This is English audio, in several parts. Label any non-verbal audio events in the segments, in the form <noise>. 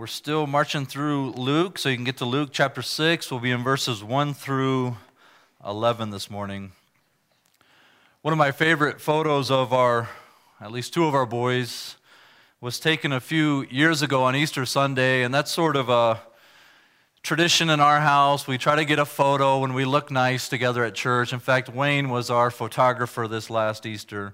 We're still marching through Luke, so you can get to Luke chapter 6. We'll be in verses 1 through 11 this morning. One of my favorite photos of our, at least two of our boys, was taken a few years ago on Easter Sunday, and that's sort of a tradition in our house. We try to get a photo when we look nice together at church. In fact, Wayne was our photographer this last Easter.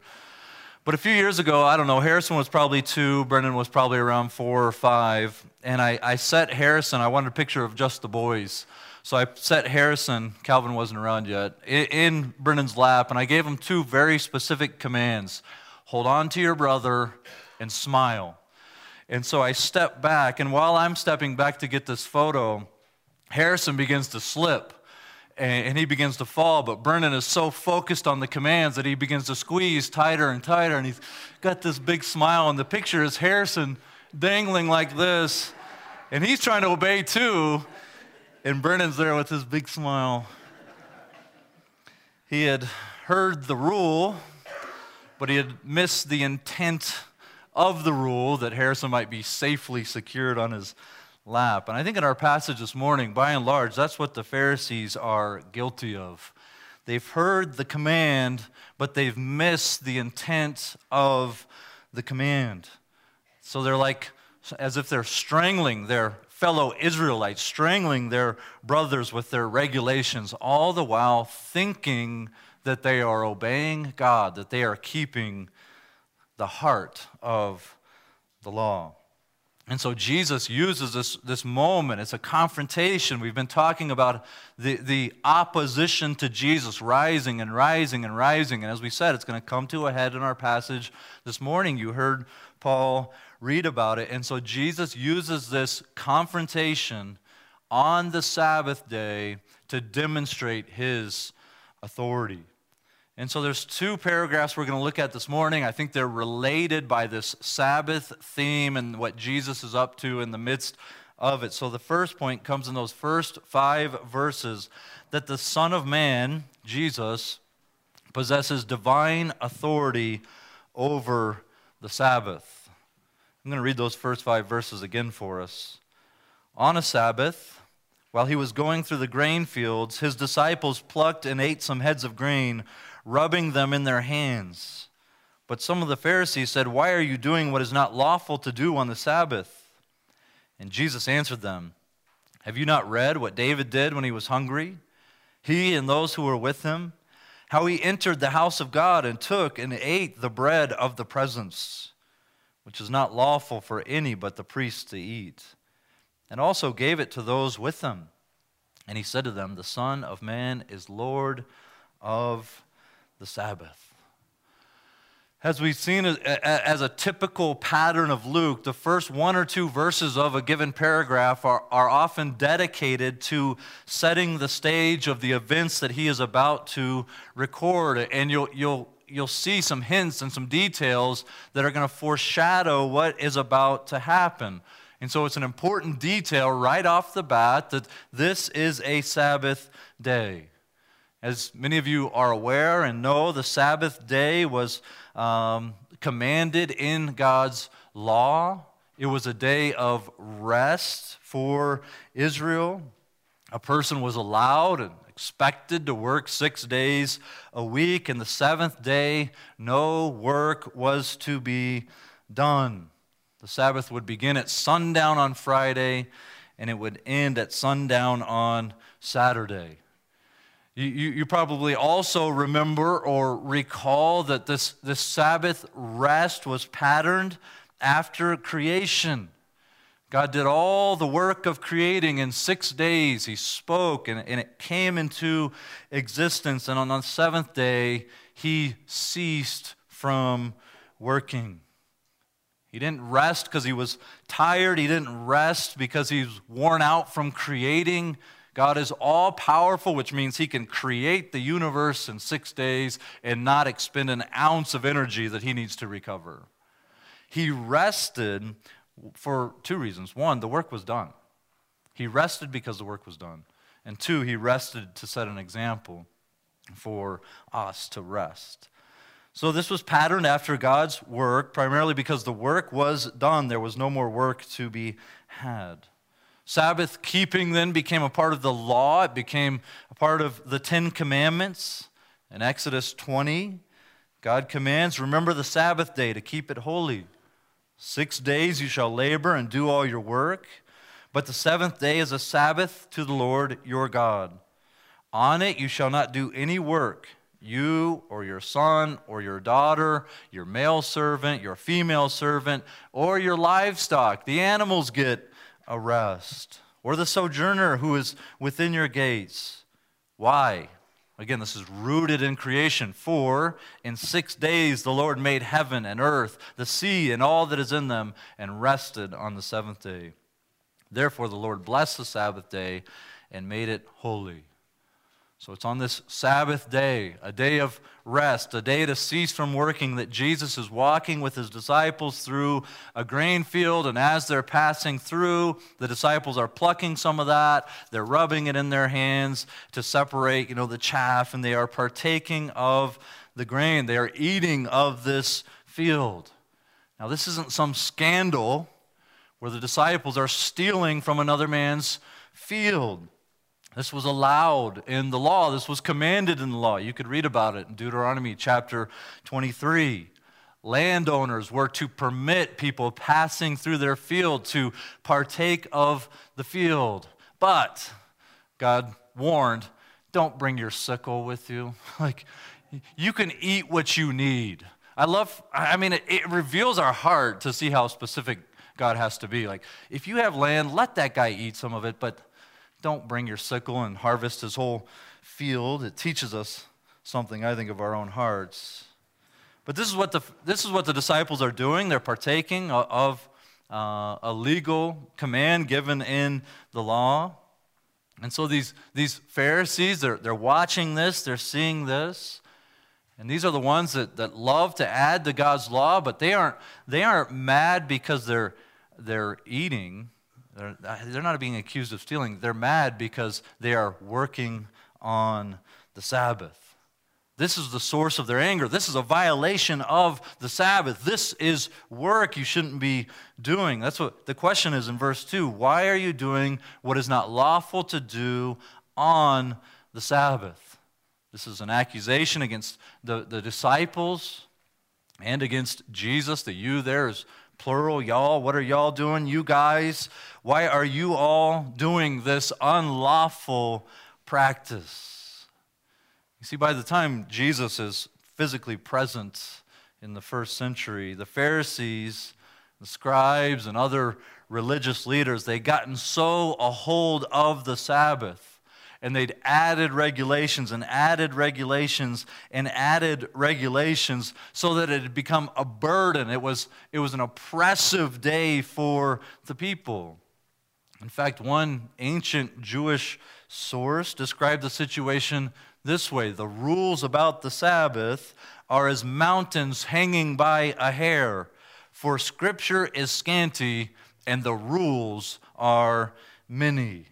But a few years ago, I don't know, Harrison was probably two, Brendan was probably around four or five. And I, I set Harrison, I wanted a picture of just the boys. So I set Harrison, Calvin wasn't around yet, in, in Brendan's lap, and I gave him two very specific commands hold on to your brother and smile. And so I step back, and while I'm stepping back to get this photo, Harrison begins to slip and, he begins to fall. But Brennan is so focused on the commands that he begins to squeeze tighter and tighter, and he's got this big smile. And the picture is Harrison dangling like this, and he's trying to obey too, and Brennan's there with his big smile. He had heard the rule, but he had missed the intent of the rule that Harrison might be safely secured on his lap. And I think in our passage this morning, by and large, that's what the Pharisees are guilty of. They've heard the command, but they've missed the intent of the command. So they're like, as if they're strangling their fellow Israelites, strangling their brothers with their regulations, all the while thinking that they are obeying God, that they are keeping the heart of the law. And so Jesus uses this, this moment. It's a confrontation. We've been talking about the, the opposition to Jesus rising and rising and rising. And as we said, it's going to come to a head in our passage this morning. You heard Paul read about it. And so Jesus uses this confrontation on the Sabbath day to demonstrate his authority. And so there's two paragraphs we're going to look at this morning. I think they're related by this Sabbath theme and what Jesus is up to in the midst of it. So the first point comes in those first five verses that the Son of Man, Jesus, possesses divine authority over the Sabbath. I'm going to read those first five verses again for us. On a Sabbath, while he was going through the grain fields, his disciples plucked and ate some heads of grain rubbing them in their hands. But some of the Pharisees said, Why are you doing what is not lawful to do on the Sabbath? And Jesus answered them, Have you not read what David did when he was hungry? He and those who were with him? How he entered the house of God and took and ate the bread of the presence, which is not lawful for any but the priests to eat, and also gave it to those with him. And he said to them, The Son of Man is Lord of the Sabbath. As we've seen as a typical pattern of Luke, the first one or two verses of a given paragraph are, are often dedicated to setting the stage of the events that he is about to record. And you'll, you'll, you'll see some hints and some details that are going to foreshadow what is about to happen. And so it's an important detail right off the bat that this is a Sabbath day. As many of you are aware and know, the Sabbath day was um, commanded in God's law. It was a day of rest for Israel. A person was allowed and expected to work six days a week, and the seventh day, no work was to be done. The Sabbath would begin at sundown on Friday, and it would end at sundown on Saturday. You, you, probably also remember or recall that this, this Sabbath rest was patterned after creation. God did all the work of creating in six days. He spoke and, and it came into existence. And on the seventh day, He ceased from working. He didn't rest because He was tired, He didn't rest because He was worn out from creating. God is all powerful, which means he can create the universe in six days and not expend an ounce of energy that he needs to recover. He rested for two reasons. One, the work was done. He rested because the work was done. And two, he rested to set an example for us to rest. So this was patterned after God's work, primarily because the work was done. There was no more work to be had. Sabbath keeping then became a part of the law, it became a part of the Ten Commandments. In Exodus 20, God commands, Remember the Sabbath day to keep it holy. Six days you shall labor and do all your work, but the seventh day is a Sabbath to the Lord your God. On it you shall not do any work, you or your son or your daughter, your male servant, your female servant, or your livestock. The animals get a rest, or the sojourner who is within your gates. Why? Again, this is rooted in creation. For in six days the Lord made heaven and earth, the sea, and all that is in them, and rested on the seventh day. Therefore, the Lord blessed the Sabbath day and made it holy. So it's on this Sabbath day, a day of rest, a day to cease from working, that Jesus is walking with his disciples through a grain field. And as they're passing through, the disciples are plucking some of that. They're rubbing it in their hands to separate, you know, the chaff, and they are partaking of the grain. They are eating of this field. Now, this isn't some scandal where the disciples are stealing from another man's field. This was allowed in the law. This was commanded in the law. You could read about it in Deuteronomy chapter 23. Landowners were to permit people passing through their field to partake of the field. But God warned, don't bring your sickle with you. <laughs> Like, you can eat what you need. I love, I mean, it, it reveals our heart to see how specific God has to be. Like, if you have land, let that guy eat some of it, but don't bring your sickle and harvest his whole field. It teaches us something, I think, of our own hearts. But this is what the, this is what the disciples are doing. They're partaking of uh, a legal command given in the law. And so these, these Pharisees, they're, they're watching this, they're seeing this. And these are the ones that, that love to add to God's law, but they aren't, they aren't mad because they're, they're eating. They're, they're not being accused of stealing. They're mad because they are working on the Sabbath. This is the source of their anger. This is a violation of the Sabbath. This is work you shouldn't be doing. That's what the question is in verse 2. Why are you doing what is not lawful to do on the Sabbath? This is an accusation against the, the disciples and against Jesus. The you there is plural, y'all. What are y'all doing? You guys. Why are you all doing this unlawful practice? You see, by the time Jesus is physically present in the first century, the Pharisees, the scribes, and other religious leaders, they gotten so a hold of the Sabbath and they'd added regulations and added regulations and added regulations so that it had become a burden. It was, it was an oppressive day for the people. In fact, one ancient Jewish source described the situation this way The rules about the Sabbath are as mountains hanging by a hair, for scripture is scanty and the rules are many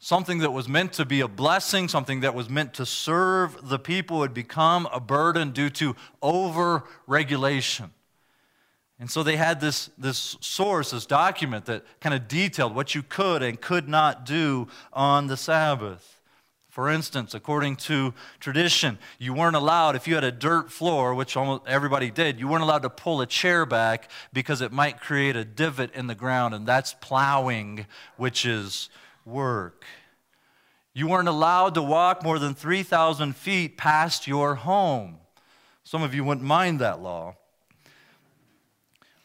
something that was meant to be a blessing, something that was meant to serve the people, would become a burden due to over regulation. And so they had this, this source, this document that kind of detailed what you could and could not do on the Sabbath. For instance, according to tradition, you weren't allowed, if you had a dirt floor, which almost everybody did, you weren't allowed to pull a chair back because it might create a divot in the ground, and that's plowing, which is work. You weren't allowed to walk more than 3,000 feet past your home. Some of you wouldn't mind that law.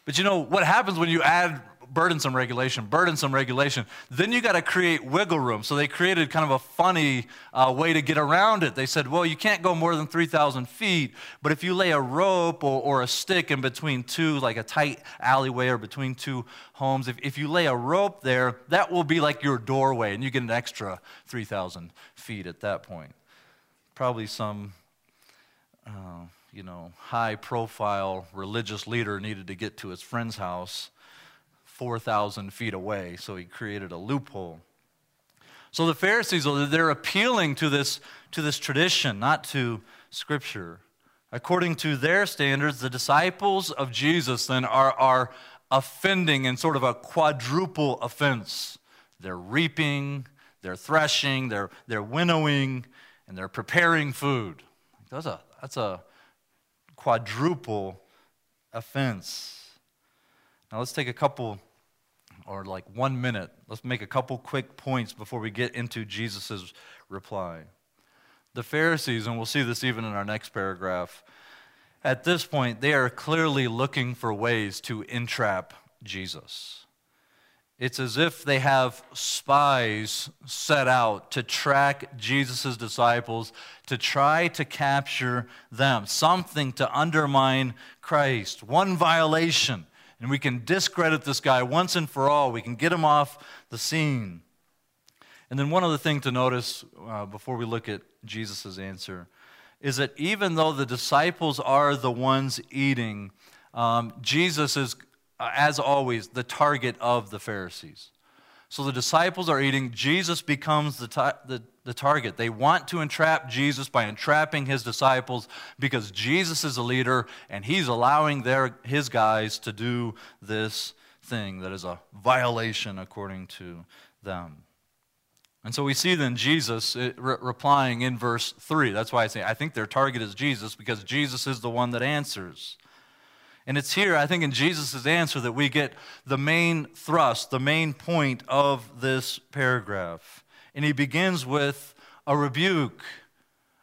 But you know what happens when you add burdensome regulation, burdensome regulation. Then you got to create wiggle room. So they created kind of a funny uh, way to get around it. They said, well, you can't go more than 3,000 feet, but if you lay a rope or, or, a stick in between two, like a tight alleyway or between two homes, if, if you lay a rope there, that will be like your doorway, and you get an extra 3,000 feet at that point. Probably some. Uh, you know, high profile religious leader needed to get to his friend's house 4,000 feet away, so he created a loophole. So the Pharisees, they're appealing to this, to this tradition, not to Scripture. According to their standards, the disciples of Jesus then are, are offending in sort of a quadruple offense. They're reaping, they're threshing, they're, they're winnowing, and they're preparing food. That's a, that's a quadruple offense. Now let's take a couple, or like one minute, let's make a couple quick points before we get into Jesus' reply. The Pharisees, and we'll see this even in our next paragraph, at this point, they are clearly looking for ways to entrap Jesus. It's as if they have spies set out to track Jesus' disciples, to try to capture them, something to undermine Christ. One violation, and we can discredit this guy once and for all. We can get him off the scene. And then, one other thing to notice uh, before we look at Jesus' answer is that even though the disciples are the ones eating, um, Jesus is uh, as always, the target of the Pharisees. So the disciples are eating. Jesus becomes the, ta- the, the, target. They want to entrap Jesus by entrapping his disciples because Jesus is a leader and he's allowing their, his guys to do this thing that is a violation according to them. And so we see then Jesus uh, re- replying in verse 3. That's why I say I think their target is Jesus because Jesus is the one that answers. And it's here, I think, in Jesus' answer that we get the main thrust, the main point of this paragraph. And he begins with a rebuke,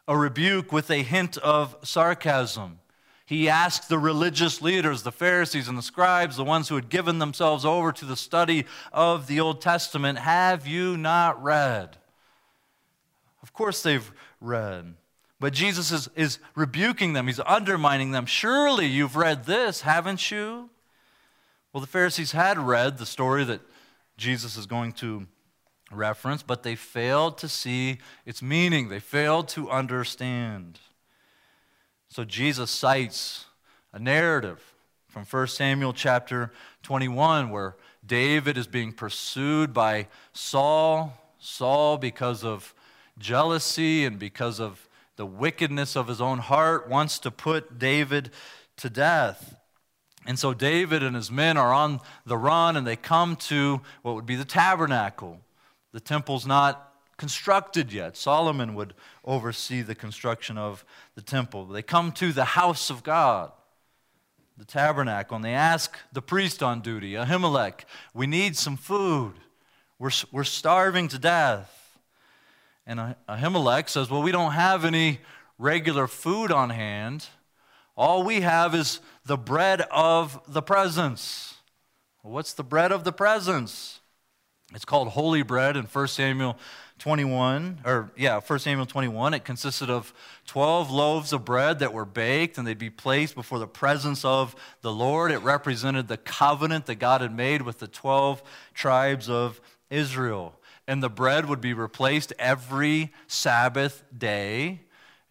a rebuke with a hint of sarcasm. He asks the religious leaders, the Pharisees and the scribes, the ones who had given themselves over to the study of the Old Testament, Have you not read? Of course, they've read. But Jesus is, is rebuking them, he's undermining them. Surely you've read this, haven't you? Well, the Pharisees had read the story that Jesus is going to reference, but they failed to see its meaning. They failed to understand. So Jesus cites a narrative from 1 Samuel chapter 21 where David is being pursued by Saul. Saul, because of jealousy and because of the wickedness of his own heart, wants to put David to death. And so David and his men are on the run and they come to what would be the tabernacle. The temple's not constructed yet. Solomon would oversee the construction of the temple. They come to the house of God, the tabernacle, and they ask the priest on duty, Ahimelech, we need some food. We're, we're starving to death. And Ahimelech says, Well, we don't have any regular food on hand. All we have is the bread of the presence. what's the bread of the presence? It's called holy bread in 1 Samuel 21, or yeah, 1 Samuel 21. It consisted of 12 loaves of bread that were baked and they'd be placed before the presence of the Lord. It represented the covenant that God had made with the 12 tribes of Israel and the bread would be replaced every Sabbath day.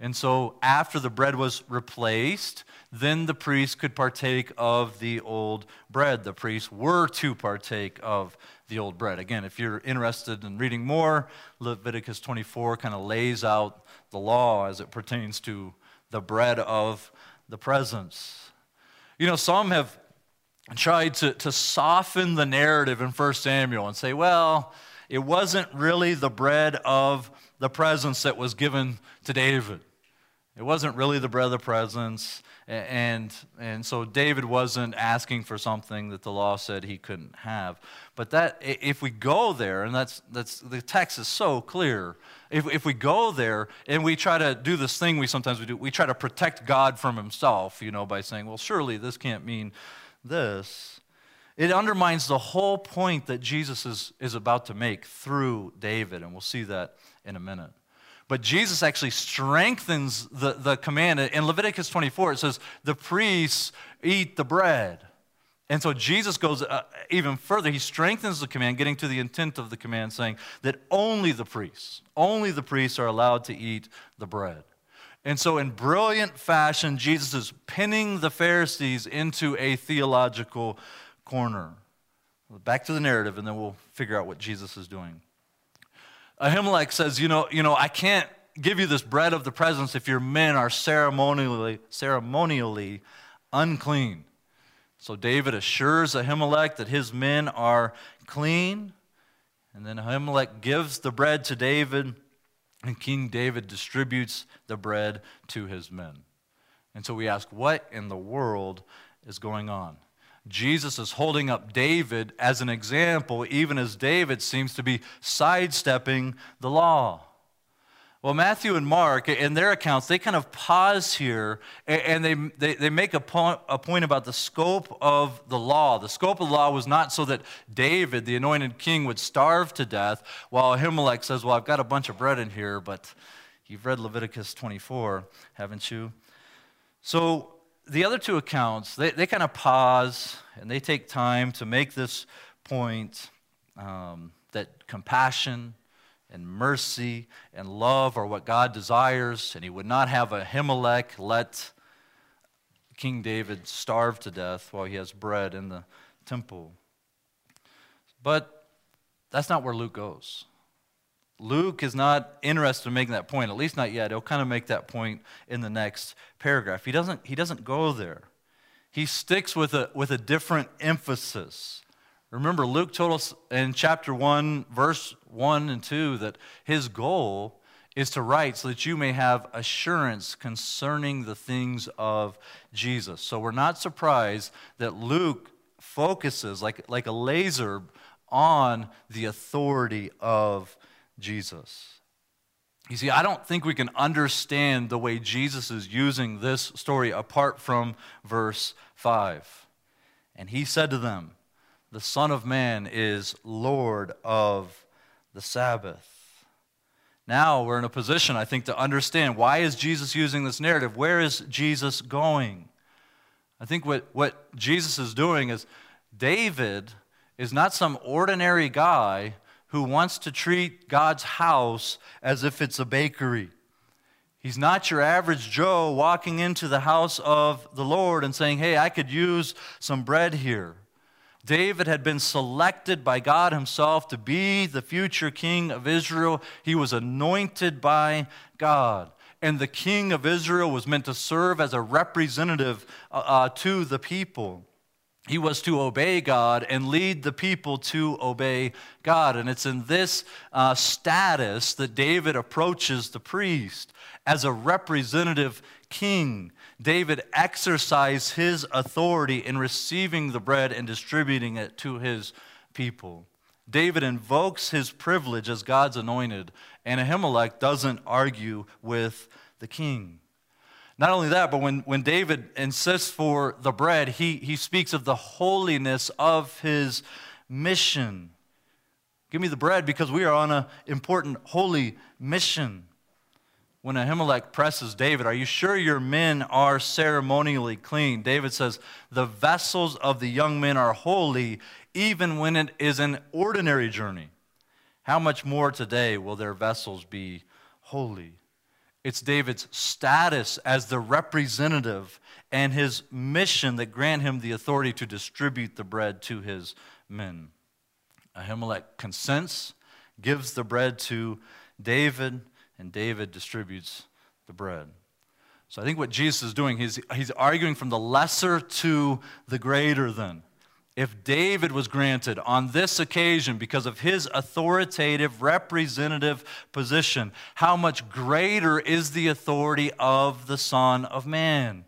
And so, after the bread was replaced, then the priest could partake of the old bread. The priests were to partake of the old bread. Again, if you're interested in reading more, Leviticus 24 kind of lays out the law as it pertains to the bread of the presence. You know, some have tried to, to soften the narrative in 1 Samuel and say, well, it wasn't really the bread of the presence that was given to David. It wasn't really the bread of the presence. And, and so David wasn't asking for something that the law said he couldn't have. But that, if we go there, and that's, that's the text is so clear, if, if we go there and we try to do this thing we sometimes we do, we try to protect God from himself, you know, by saying, well, surely this can't mean this. It undermines the whole point that Jesus is, is about to make through David, and we'll see that in a minute. But Jesus actually strengthens the, the command. In Leviticus 24, it says, The priests eat the bread. And so Jesus goes uh, even further. He strengthens the command, getting to the intent of the command, saying that only the priests, only the priests are allowed to eat the bread. And so, in brilliant fashion, Jesus is pinning the Pharisees into a theological corner. Back to the narrative, and then we'll figure out what Jesus is doing. Ahimelech says, you know, you know, I can't, give you this bread of the presence if your men are ceremonially, ceremonially unclean. So David assures Ahimelech that his men are clean. And then Ahimelech gives the bread to David, and King David distributes the bread to his men. And so we ask, what in the world is going on? Jesus is holding up David as an example, even as David seems to be sidestepping the law. Well, Matthew and Mark, in their accounts, they kind of pause here and they, they, they make a point, a point about the scope of the law. The scope of the law was not so that David, the anointed king, would starve to death, while Ahimelech says, Well, I've got a bunch of bread in here, but you've read Leviticus 24, haven't you? So the other two accounts, they, they kind of pause and they take time to make this point um, that compassion, and mercy and love are what God desires, and he would not have Ahimelech let King David starve to death while he has bread in the temple. But that's not where Luke goes. Luke is not interested in making that point, at least not yet. He'll kind of make that point in the next paragraph. He doesn't, he doesn't go there. He sticks with a, with a different emphasis. Remember, Luke told us in chapter 1, verse 1 and 2, that his goal is to write so that you may have assurance concerning the things of Jesus. So we're not surprised that Luke focuses like, like a laser on the authority of Jesus. You see, I don't think we can understand the way Jesus is using this story apart from verse 5. And he said to them, the Son of Man is Lord of the Sabbath. Now we're in a position, I think, to understand why is Jesus using this narrative? Where is Jesus going? I think what, what Jesus is doing is David is not some ordinary guy who wants to treat God's house as if it's a bakery. He's not your average Joe walking into the house of the Lord and saying, Hey, I could use some bread here. David had been selected by God Himself to be the future king of Israel. He was anointed by God. And the king of Israel was meant to serve as a representative uh, uh, to the people. He was to obey God and lead the people to obey God. And it's in this uh, status that David approaches the priest as a representative king. David exercised his authority in receiving the bread and distributing it to his people. David invokes his privilege as God's anointed, and Ahimelech doesn't argue with the king. Not only that, but when, when David insists for the bread, he, he speaks of the holiness of his mission. Give me the bread because we are on an important holy mission when Ahimelech presses David, Are you sure your men are ceremonially clean? David says, The vessels of the young men are holy, even when it is an ordinary journey. How much more today will their vessels be holy? It's David's status as the representative and his mission that grant him the authority to distribute the bread to his men. Ahimelech consents, gives the bread to David and David distributes the bread. So I think what Jesus is doing, he's, he's arguing from the lesser to the greater than. If David was granted on this occasion because of his authoritative representative position, how much greater is the authority of the Son of Man?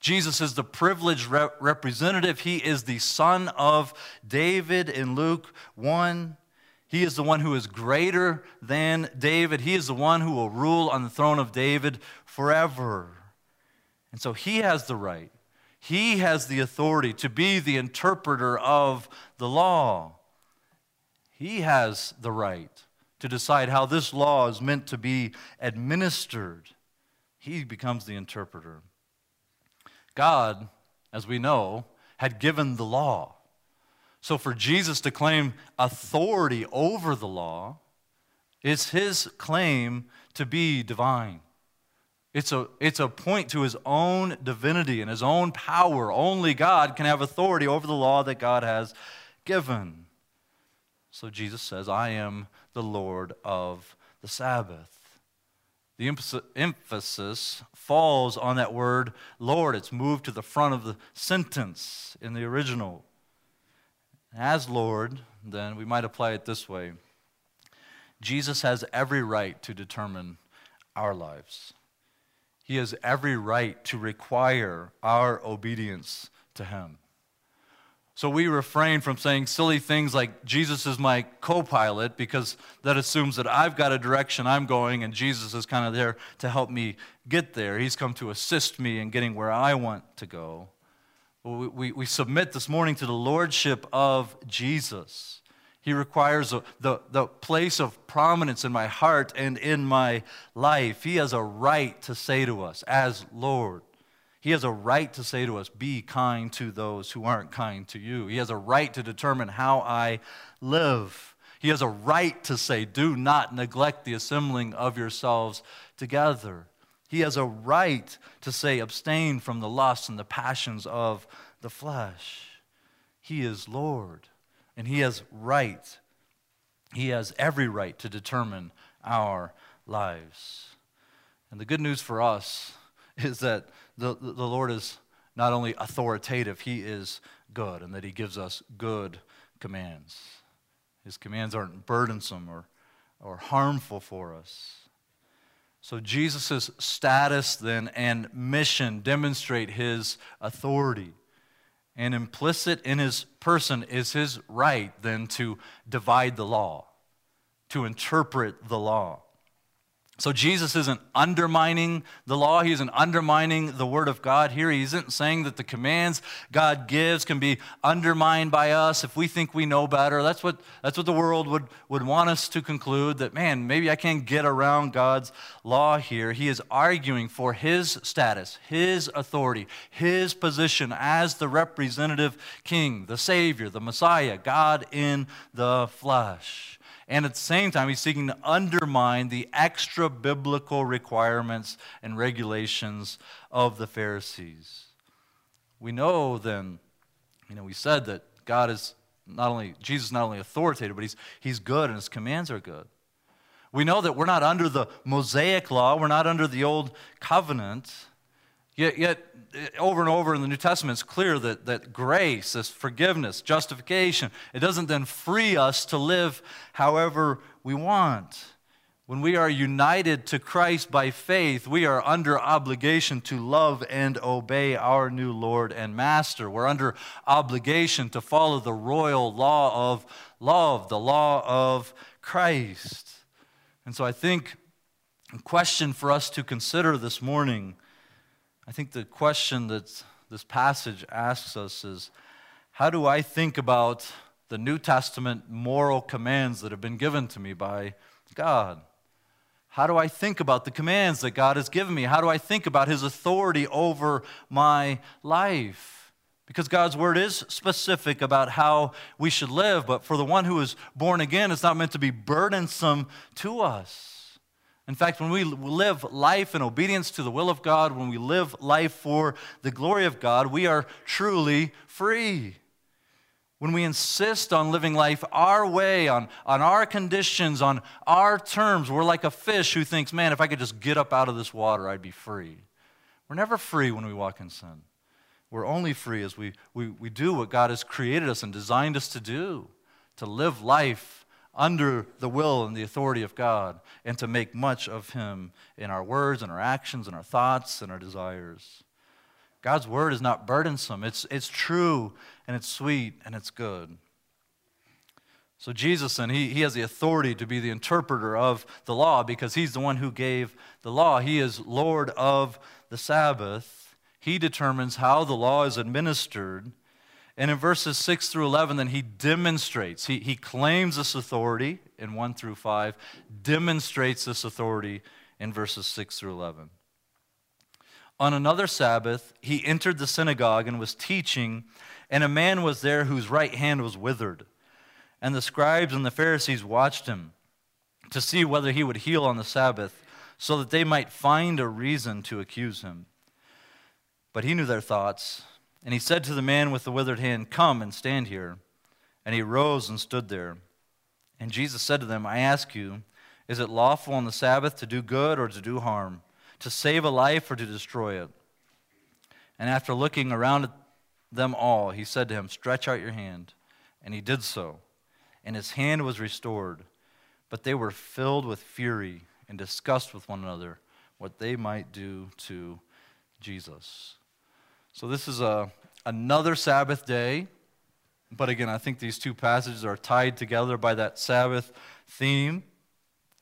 Jesus is the privileged representative. He is the son of David in Luke 1. He is the one who is greater than David. He is the one who will rule on the throne of David forever. And so he has the right, he has the authority to be the interpreter of the law. He has the right to decide how this law is meant to be administered. He becomes the interpreter. God, as we know, had given the law. So for Jesus to claim authority over the law, it's his claim to be divine. It's a, it's a point to his own divinity and his own power. Only God can have authority over the law that God has given. So Jesus says, I am the Lord of the Sabbath. the emphasis falls on that word Lord. It's moved to the front of the sentence in the original. As Lord, then we might apply it this way Jesus has every right to determine our lives. He has every right to require our obedience to Him. So we refrain from saying silly things like, Jesus is my co pilot, because that assumes that I've got a direction I'm going and Jesus is kind of there to help me get there. He's come to assist me in getting where I want to go. We, we, we submit this morning to the lordship of Jesus. He requires a, the, the place of prominence in my heart and in my life. He has a right to say to us, as Lord, he has a right to say to us, Be kind to those who aren't kind to you. He has a right to determine how I live. He has a right to say, Do not neglect the assembling of yourselves together. He has a right to say, Abstain from the lusts and the passions of the flesh. He is Lord, and He has right. He has every right to determine our lives. And the good news for us <laughs> is that the, the Lord is not only authoritative, He is good, and that He gives us good commands. His commands aren't burdensome or, or harmful for us. So Jesus' status then and mission demonstrate his authority. And implicit in his person is his right then to divide the law, to interpret the law. So Jesus isn't undermining the law. He isn't undermining the word of God here. He isn't saying that the commands God gives can be undermined by us if we think we know better. That's what, that's what the world would, would want us to conclude that, man, maybe I can't get around God's law here. He is arguing for his status, his authority, his position as the representative king, the Savior, the Messiah, God in the flesh. And at the same time, he's seeking to undermine the extra biblical requirements and regulations of the Pharisees. We know then, you know, we said that God is not only, Jesus is not only authoritative, but he's, he's good and his commands are good. We know that we're not under the Mosaic law, we're not under the old covenant. Yet, yet, eh, over and over in the New Testament, it's clear that, that grace, this forgiveness, justification, it doesn't then free us to live however we want. When we are united to Christ by faith, we are under obligation to love and obey our new Lord and Master. We're under obligation to follow the royal law of love, the law of Christ. And so I think a question for us to consider this morning I think the question that this passage asks us is how do I think about the New Testament moral commands that have been given to me by God? How do I think about the commands that God has given me? How do I think about His authority over my life? Because God's word is specific about how we should live, but for the one who is born again, it's not meant to be burdensome to us. In fact, when we live life in obedience to the will of God, when we live life for the glory of God, we are truly free. When we insist on living life our way, on, on our conditions, on our terms, we're like a fish who thinks, man, if I could just get up out of this water, I'd be free. We're never free when we walk in sin. We're only free as we, we, we do what God has created us and designed us to do to live life under the will and the authority of God and to make much of Him in our words and our actions and our thoughts and our desires. God's word is not burdensome, it's, it's true and it's sweet and it's good. So, Jesus, and he, he has the authority to be the interpreter of the law because he's the one who gave the law. He is Lord of the Sabbath. He determines how the law is administered and in verses 6 through 11, then he demonstrates, he, he claims this authority in 1 through 5, demonstrates this authority in verses 6 through 11. On another Sabbath, he entered the synagogue and was teaching, and a man was there whose right hand was withered. And the scribes and the Pharisees watched him to see whether he would heal on the Sabbath, so that they might find a reason to accuse him. But he knew their thoughts and he said to the man with the withered hand, Come and stand here. And he rose and stood there. And Jesus said to them, I ask you, Is it lawful on the Sabbath to do good or to do harm, to save a life or to destroy it? And after looking around at them all, he said to him, Stretch out your hand. And he did so, and his hand was restored. But they were filled with fury and discussed with one another what they might do to Jesus. So, this is a, another Sabbath day. But again, I think these two passages are tied together by that Sabbath theme.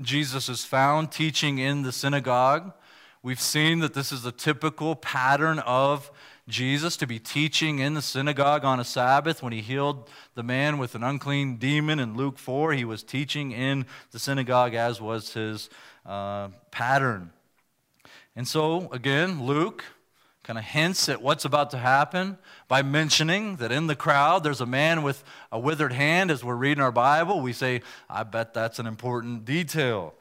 Jesus is found teaching in the synagogue. We've seen that this is a typical pattern of Jesus to be teaching in the synagogue on a Sabbath. When he healed the man with an unclean demon in Luke 4, he was teaching in the synagogue, as was his uh, pattern. And so, again, Luke kind of hints at what's about to happen by mentioning that in the crowd there's a man with a withered hand as we're reading our Bible. We say, I bet that's an important detail.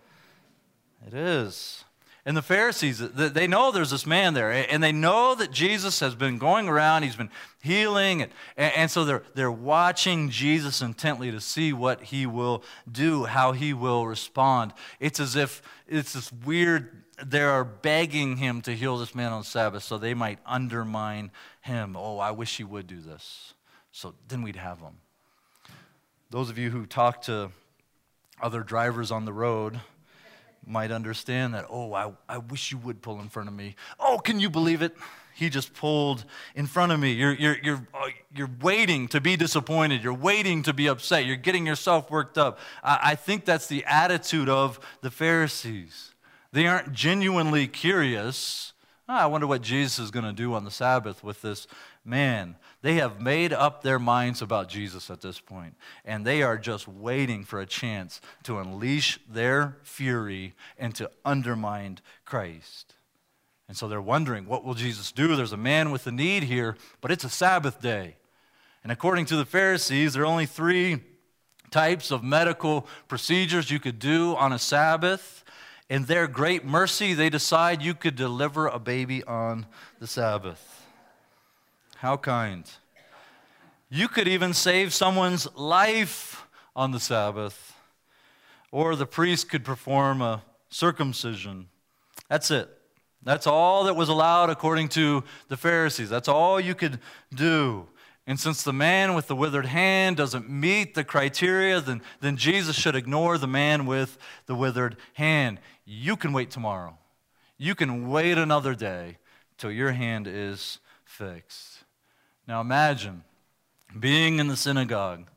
It is. And the Pharisees, they know there's this man there, and they know that Jesus has been going around, he's been healing, and, so they're, they're watching Jesus intently to see what he will do, how he will respond. It's as if it's this weird, they are begging him to heal this man on Sabbath so they might undermine him. Oh, I wish he would do this. So then we'd have him. Those of you who talk to other drivers on the road, might understand that, oh, I, I wish you would pull in front of me. Oh, can you believe it? He just pulled in front of me. You're, you're, you're, uh, you're waiting to be disappointed. You're waiting to be upset. You're getting yourself worked up. I, I think that's the attitude of the Pharisees. They aren't genuinely curious. Oh, I wonder what Jesus is going to do on the Sabbath with this man. They have made up their minds about Jesus at this point, and they are just waiting for a chance to unleash their fury and to undermine Christ. And so they're wondering, what will Jesus do? There's a man with a need here, but it's a Sabbath day. And according to the Pharisees, there are only three types of medical procedures you could do on a Sabbath. In their great mercy, they decide you could deliver a baby on the Sabbath. How kind. You could even save someone's life on the Sabbath, or the priest could perform a circumcision. That's it. That's all that was allowed according to the Pharisees. That's all you could do. And since the man with the withered hand doesn't meet the criteria, then, then Jesus should ignore the man with the withered hand. You can wait tomorrow. You can wait another day till your hand is fixed. Now imagine being in the synagogue,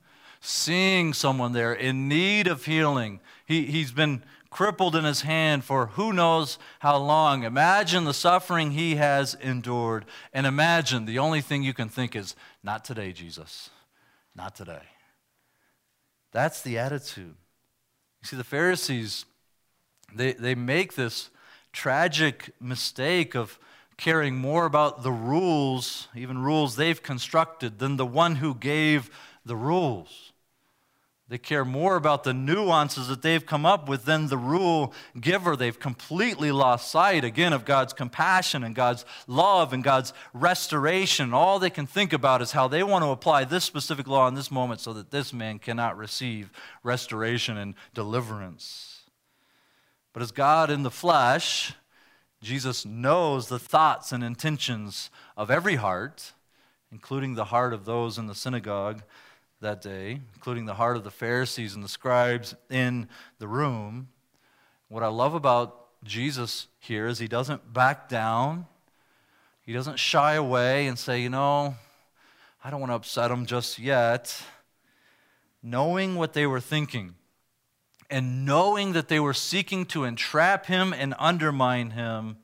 seeing someone there in need of healing. He, he's been crippled in his hand for who knows how long. Imagine the suffering he has endured. And imagine the only thing you can think is, not today, Jesus. Not today. That's the attitude. You see, the Pharisees, they, they make this tragic mistake of caring more about the rules, even rules they've constructed, than the one who gave the rules. They care more about the nuances that they've come up with than the rule giver. They've completely lost sight, again, of God's compassion and God's love and God's restoration. All they can think about is how they want to apply this specific law in this moment so that this man cannot receive restoration and deliverance. But as God in the flesh, Jesus knows the thoughts and intentions of every heart, including the heart of those in the synagogue that day, including the heart of the Pharisees and the scribes in the room. What I love about Jesus here is he doesn't back down, he doesn't shy away and say, you know, I don't want to upset them just yet. Knowing what they were thinking, and knowing that they were seeking to entrap him and undermine him,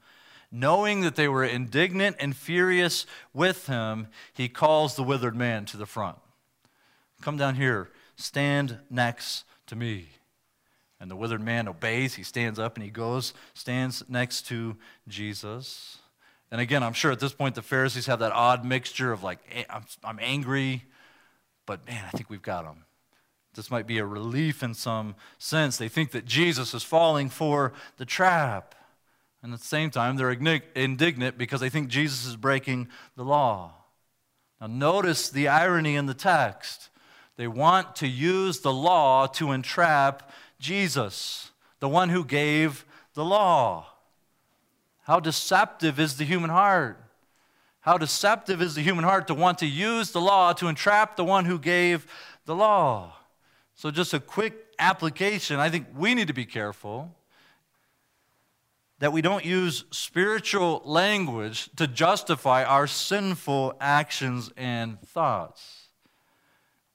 knowing that they were indignant and furious with him, he calls the withered man to the front. Come down here, stand next to me. And the withered man obeys. He stands up and he goes, stands next to Jesus. And again, I'm sure at this point the Pharisees have that odd mixture of like, eh, I'm, I'm angry, but man, I think we've got him. This might be a relief in some sense. They think that Jesus is falling for the trap. And at the same time, they're indignant because they think Jesus is breaking the law. Now, notice the irony in the text. They want to use the law to entrap Jesus. the one who gave the law. How deceptive is the human heart? How deceptive is the human heart to want to use the law to entrap the one who gave the law. So, just a quick application I think we need to be careful that we don't use spiritual language to justify our sinful actions and thoughts.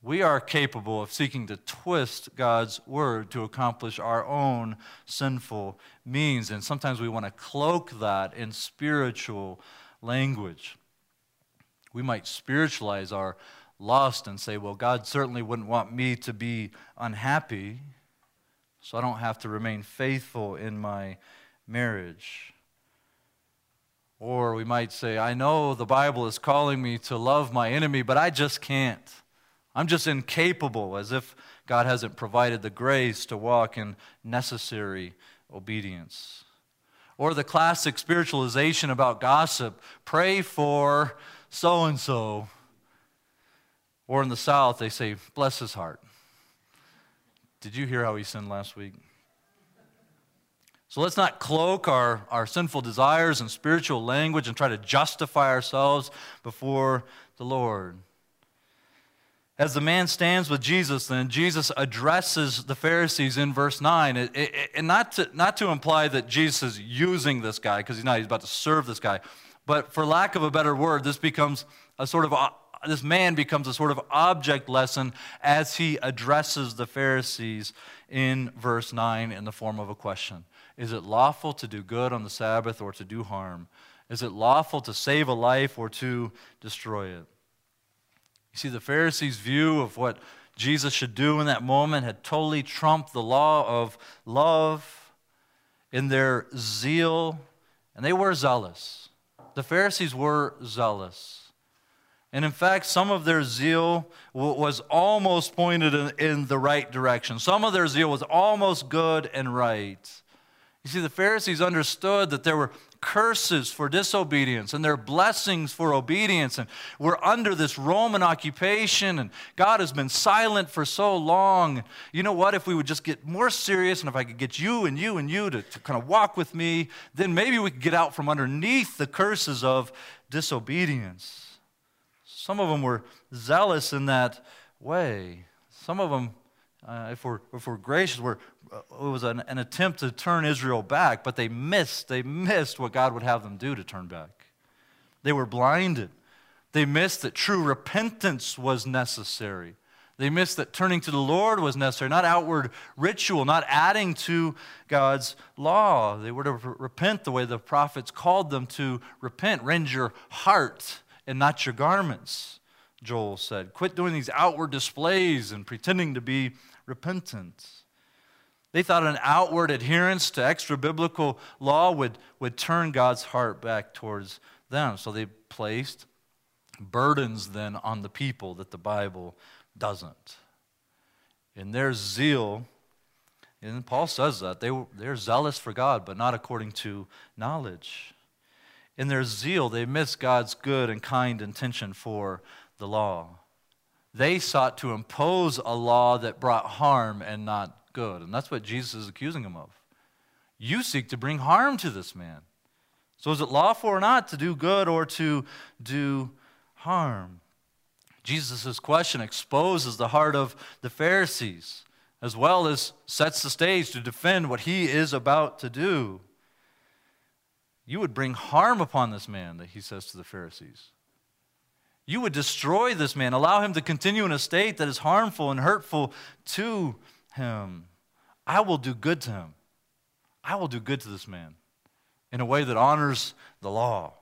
We are capable of seeking to twist God's word to accomplish our own sinful means, and sometimes we want to cloak that in spiritual language. We might spiritualize our lust and say, well, God certainly wouldn't want me to be unhappy, so I don't have to remain faithful in my marriage. Or we might say, I know the Bible is calling me to love my enemy, but I just can't. I'm just incapable, as if God hasn't provided the grace to walk in necessary obedience. Or the classic spiritualization about gossip pray for so and so. Or in the South, they say, bless his heart. Did you hear how he sinned last week? So let's not cloak our, our sinful desires and spiritual language and try to justify ourselves before the Lord. As the man stands with Jesus, then Jesus addresses the Pharisees in verse 9. It, it, and not to, not to imply that Jesus is using this guy, because he's not, he's about to serve this guy. But for lack of a better word, this becomes a sort of uh, this man becomes a sort of object lesson as he addresses the Pharisees in verse 9 in the form of a question. Is it lawful to do good on the Sabbath or to do harm? Is it lawful to save a life or to destroy it? You see, the Pharisees' view of what Jesus should do in that moment had totally trumped the law of love in their zeal, and they were zealous. The Pharisees were zealous. And in fact, some of their zeal was almost pointed in, the right direction. Some of their zeal was almost good and right. You see, the Pharisees understood that there were curses for disobedience and there are blessings for obedience. And we're under this Roman occupation, and God has been silent for so long. You know what? If we would just get more serious, and if I could get you and you and you to, to kind of walk with me, then maybe we could get out from underneath the curses of disobedience. Some of them were zealous in that way. Some of them uh, if, we're, if we're gracious, we're, Uh, it was an, an attempt to turn Israel back, but they missed. They missed what God would have them do to turn back. They were blinded. They missed that true repentance was necessary. They missed that turning to the Lord was necessary, not outward ritual, not adding to God's law. They were to repent the way the prophets called them to repent. Rend your heart and not your garments, Joel said. Quit doing these outward displays and pretending to be repentance. They thought an outward adherence to extra biblical law would, would turn God's heart back towards them. So they placed burdens then on the people that the Bible doesn't. In their zeal, and Paul says that, they, they're zealous for God, but not according to knowledge. In their zeal, they miss God's good and kind intention for the law. They sought to impose a law that brought harm and not good. And that's what Jesus is accusing him of. You seek to bring harm to this man. So is it lawful or not to do good or to do harm? Jesus' question exposes the heart of the Pharisees as well as sets the stage to defend what he is about to do. You would bring harm upon this man, that he says to the Pharisees. You would destroy this man, allow him to continue in a state that is harmful and hurtful to him. I will do good to him. I will do good to this man in a way that honors the law.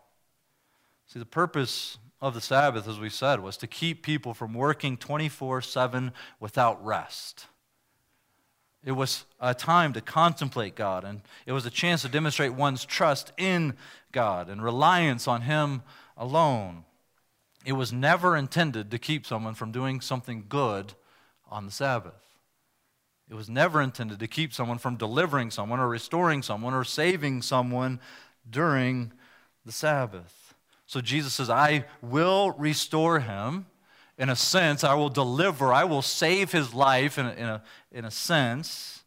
See, the purpose of the Sabbath, as we said, was to keep people from working 24 7 without rest. It was a time to contemplate God, and it was a chance to demonstrate one's trust in God and reliance on Him alone. It was never intended to keep someone from doing something good on the Sabbath. It was never intended to keep someone from delivering someone or restoring someone or saving someone during the Sabbath. So Jesus says, I will restore him. In a sense, I will deliver, I will save his life in a, in a, in a sense.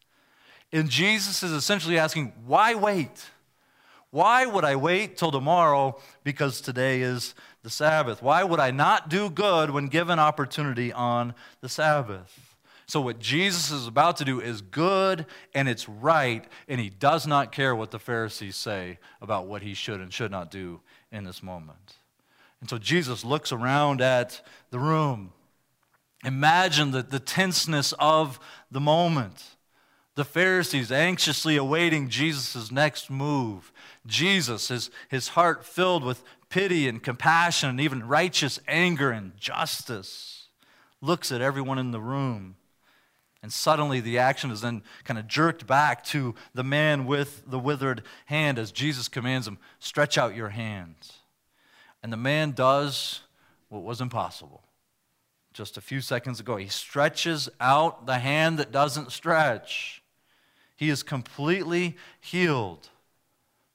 And Jesus is essentially asking, why wait? Why would I wait till tomorrow because today is the Sabbath? Why would I not do good when given opportunity on the Sabbath? So, what Jesus is about to do is good and it's right, and he does not care what the Pharisees say about what he should and should not do in this moment. And so, Jesus looks around at the room. Imagine the, the tenseness of the moment. The Pharisees anxiously awaiting Jesus' next move. Jesus, his, his heart filled with pity and compassion and even righteous anger and justice, looks at everyone in the room. And suddenly the action is then kind of jerked back to the man with the withered hand as Jesus commands him, Stretch out your hands. And the man does what was impossible just a few seconds ago. He stretches out the hand that doesn't stretch. He is completely healed.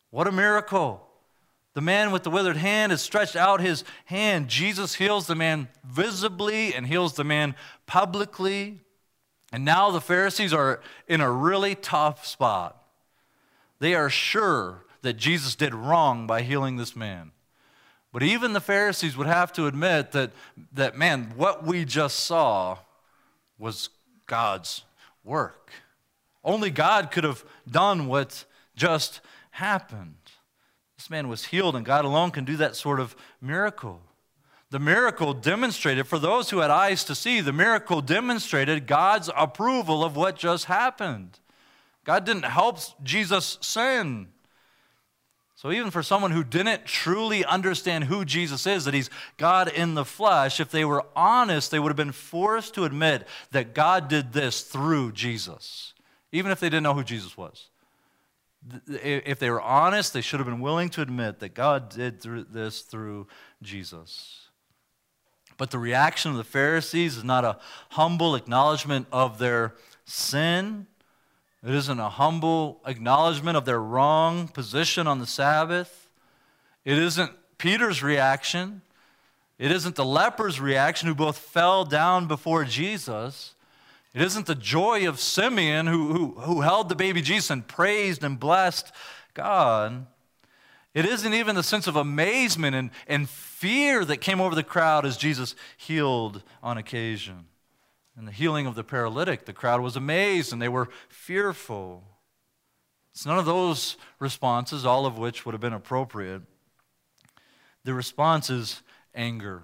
What a miracle! The man with the withered hand has stretched out his hand. Jesus heals the man visibly and heals the man publicly. And now the Pharisees are in a really tough spot. They are sure that Jesus did wrong by healing this man. But even the Pharisees would have to admit that, that man, what we just saw was God's work. Only God could have done what just happened. This man was healed, and God alone can do that sort of miracle. The miracle demonstrated, for those who had eyes to see, the miracle demonstrated God's approval of what just happened. God didn't help Jesus sin. So, even for someone who didn't truly understand who Jesus is, that he's God in the flesh, if they were honest, they would have been forced to admit that God did this through Jesus, even if they didn't know who Jesus was. If they were honest, they should have been willing to admit that God did this through Jesus. But the reaction of the Pharisees is not a humble acknowledgement of their sin it isn't a humble acknowledgement of their wrong position on the Sabbath. It isn't Peter's reaction. It isn't the leper's reaction who both fell down before Jesus. It isn't the joy of Simeon who, who, who held the baby Jesus and praised and blessed God. It isn't even the sense of amazement and, and fear that came over the crowd as Jesus healed on occasion. And the healing of the paralytic, the crowd was amazed and they were fearful. It's none of those responses, all of which would have been appropriate. The response is anger.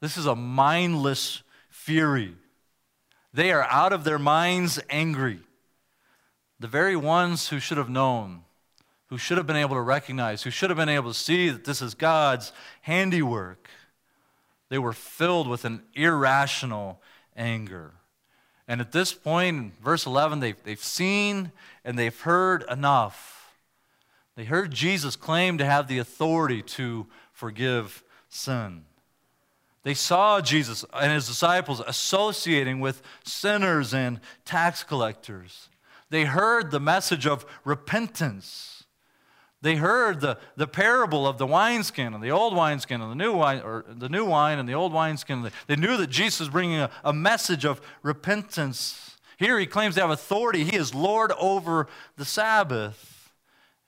This is a mindless fury. They are out of their minds angry. The very ones who should have known, who should have been able to recognize, who should have been able to see that this is God's handiwork, they were filled with an irrational anger. And at this point, in verse 11, they've, they've seen and they've heard enough. They heard Jesus claim to have the authority to forgive sin. They saw Jesus and his disciples associating with sinners and tax collectors. They heard the message of repentance they heard the, the parable of the wineskin and the old wineskin and the new wine, or the new wine and the old wineskin. They knew that Jesus was bringing a, a message of repentance. Here he claims to have authority. He is Lord over the Sabbath.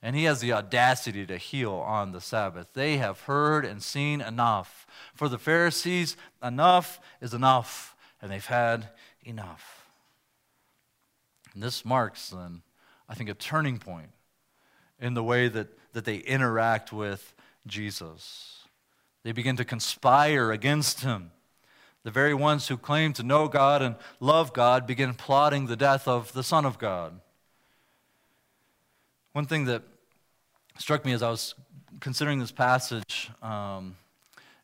And he has the audacity to heal on the Sabbath. They have heard and seen enough. For the Pharisees, enough is enough, and they've had enough. And this marks, then, I think, a turning point in the way that, that they interact with Jesus. They begin to conspire against him. The very ones who claim to know God and love God begin plotting the death of the Son of God. One thing that struck me as I was considering this passage um,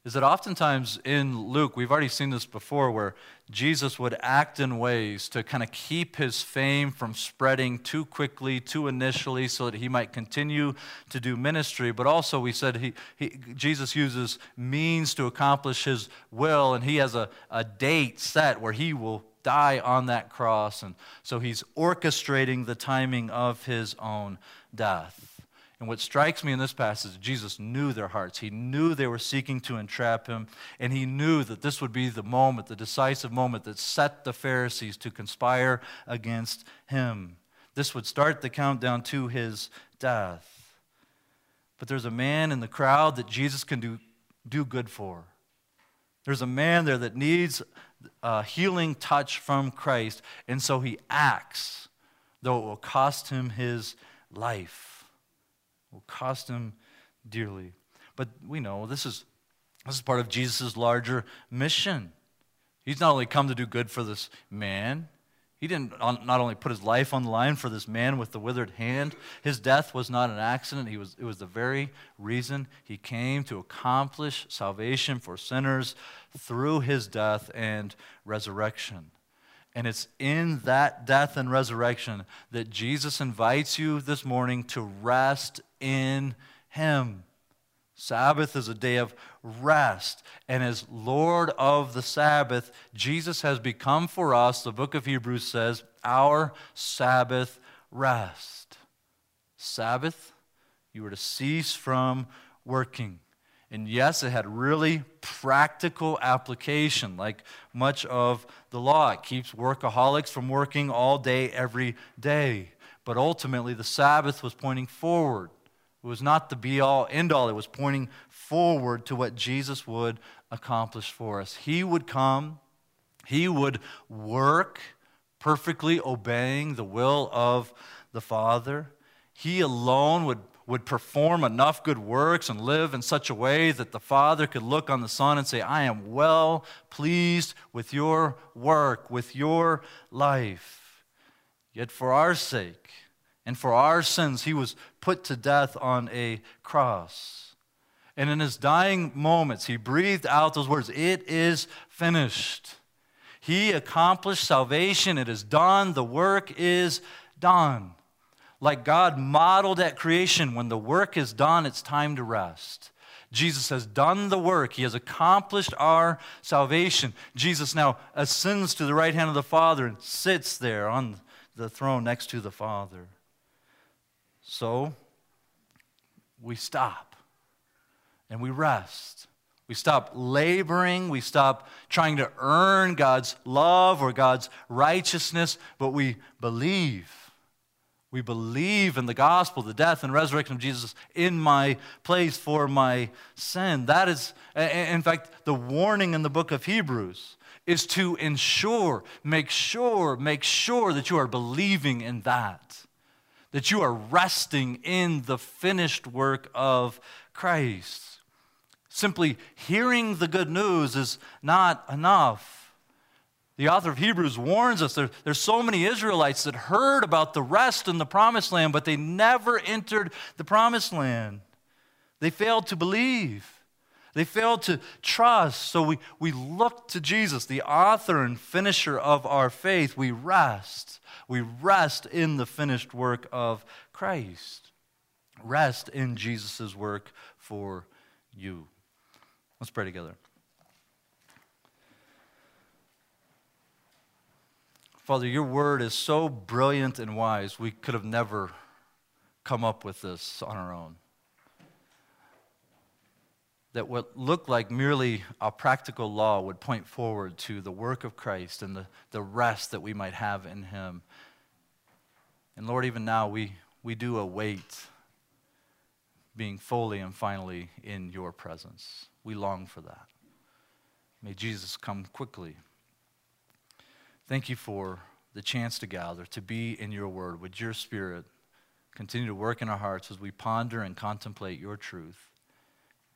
is that oftentimes in Luke, we've already seen this before, where Jesus would act in ways to kind of keep his fame from spreading too quickly, too initially, so that he might continue to do ministry. But also, we said he, he Jesus uses means to accomplish his will, and he has a, a date set where he will die on that cross. And so he's orchestrating the timing of his own death. And what strikes me in this passage, is Jesus knew their hearts. He knew they were seeking to entrap him, and he knew that this would be the moment, the decisive moment that set the Pharisees to conspire against him. This would start the countdown to his death. But there's a man in the crowd that Jesus can do, do good for. There's a man there that needs a healing touch from Christ, and so he acts, though it will cost him his life. Will cost him dearly. But we know this is, this is part of Jesus' larger mission. He's not only come to do good for this man, he didn't not only put his life on the line for this man with the withered hand, his death was not an accident. He was, it was the very reason he came to accomplish salvation for sinners through his death and resurrection. And it's in that death and resurrection that Jesus invites you this morning to rest in him. Sabbath is a day of rest. And as Lord of the Sabbath, Jesus has become for us, the book of Hebrews says, our Sabbath rest. Sabbath, you were to cease from working. And yes, it had really practical application, like much of the law. It keeps workaholics from working all day, every day. But ultimately, the Sabbath was pointing forward. It was not the be all, end all. It was pointing forward to what Jesus would accomplish for us. He would come, He would work perfectly obeying the will of the Father. He alone would, would perform enough good works and live in such a way that the Father could look on the Son and say, I am well pleased with your work, with your life. Yet for our sake, and for our sins, he was put to death on a cross. And in his dying moments, he breathed out those words It is finished. He accomplished salvation. It is done. The work is done. Like God modeled at creation, when the work is done, it's time to rest. Jesus has done the work. He has accomplished our salvation. Jesus now ascends to the right hand of the Father and sits there on the throne next to the Father. So we stop and we rest. We stop laboring. We stop trying to earn God's love or God's righteousness, but we believe. We believe in the gospel, the death and resurrection of Jesus in my place for my sin. That is, in fact, the warning in the book of Hebrews is to ensure, make sure, make sure that you are believing in that that you are resting in the finished work of Christ. Simply hearing the good news is not enough. The author of Hebrews warns us there, there's so many Israelites that heard about the rest in the promised land, but they never entered the promised land. They failed to believe. They failed to trust. So we, we look to Jesus, the author and finisher of our faith. We rest. We rest in the finished work of Christ. Rest in Jesus' work for you. Let's pray together. Father, your word is so brilliant and wise, we could have never come up with this on our own. That what looked like merely a practical law would point forward to the work of Christ and the, the rest that we might have in Him. And Lord, even now we, we do await being fully and finally in your presence. We long for that. May Jesus come quickly. Thank you for the chance to gather, to be in your word. Would your spirit continue to work in our hearts as we ponder and contemplate your truth?